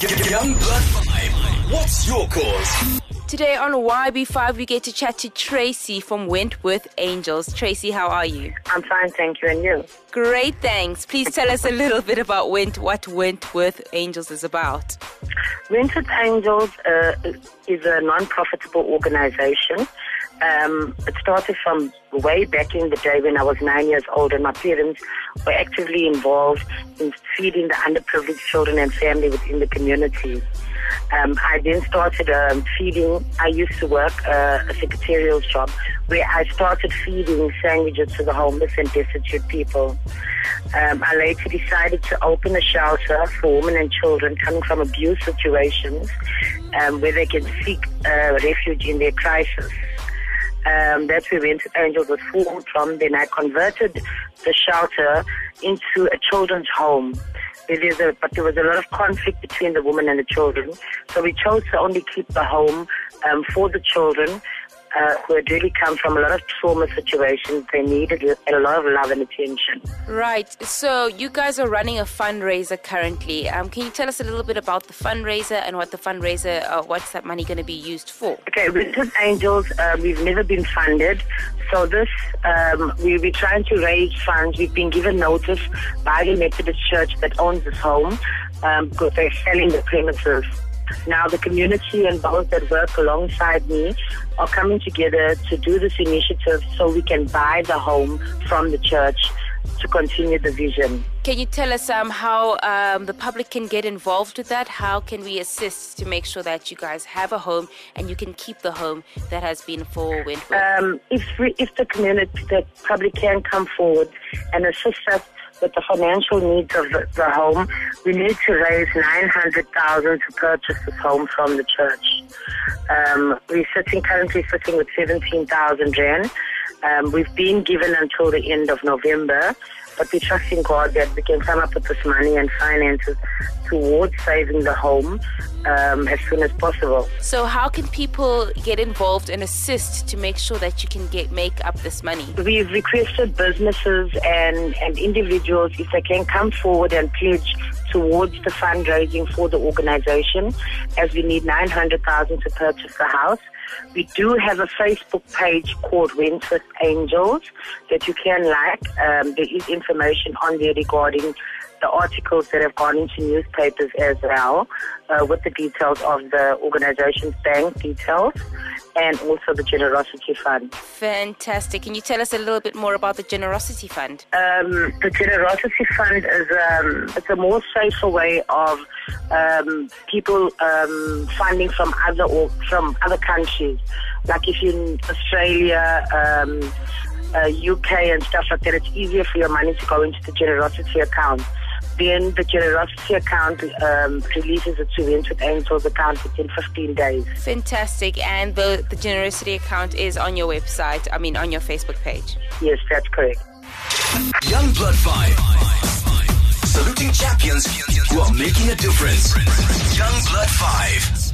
Young Blood 5. What's your cause? Today on YB5, we get to chat to Tracy from Wentworth Angels. Tracy, how are you? I'm fine, thank you. And you? Great, thanks. Please tell us a little bit about Went, what Wentworth Angels is about. Wentworth Angels uh, is a non-profitable organization. Um, it started from way back in the day when I was nine years old, and my parents were actively involved in feeding the underprivileged children and family within the community. Um, I then started um, feeding. I used to work uh, a secretarial job where I started feeding sandwiches to the homeless and destitute people. Um, I later decided to open a shelter for women and children coming from abuse situations um, where they can seek uh, refuge in their crisis. Um, that's where Wentworth Angels was formed from. Then I converted the shelter into a children's home. A, but there was a lot of conflict between the women and the children. So we chose to only keep the home um, for the children uh, who had really come from a lot of trauma situations. They needed a lot of love and attention. Right. So you guys are running a fundraiser currently. Um, can you tell us a little bit about the fundraiser and what the fundraiser, uh, what's that money going to be used for? Okay, Wentworth Angels, uh, we've never been funded. So this, um, we, we're trying to raise funds. We've been given notice by the Methodist Church that owns this home um, because they're selling the premises. Now the community and those that work alongside me are coming together to do this initiative so we can buy the home from the church to continue the vision. Can you tell us um, how um, the public can get involved with that? How can we assist to make sure that you guys have a home and you can keep the home that has been for Wentworth? Um, if, we, if the community, the public can come forward and assist us with the financial needs of the, the home, we need to raise 900000 to purchase this home from the church. Um, we're sitting currently sitting with 17,000 rand. Um, we've been given until the end of November, but we trust in God that we can come up with this money and finances towards saving the home um, as soon as possible. So, how can people get involved and assist to make sure that you can get make up this money? We've requested businesses and, and individuals if they can come forward and pledge towards the fundraising for the organization, as we need 900,000 to purchase the house. We do have a Facebook page called Wentworth Angels that you can like. Um, there is information on there regarding the articles that have gone into newspapers as well, uh, with the details of the organization's bank details and also the Generosity Fund. Fantastic. Can you tell us a little bit more about the Generosity Fund? Um, the Generosity Fund is um, it's a more safer way of um, people um, funding from other or from other countries. Like if you're in Australia, um, uh, UK, and stuff like that, it's easier for your money to go into the Generosity account then the generosity account um, releases it to the Wentworth Angels account within 15 days. Fantastic. And the, the generosity account is on your website, I mean, on your Facebook page. Yes, that's correct. Young Blood 5. Saluting champions who are making a difference. Young Blood 5.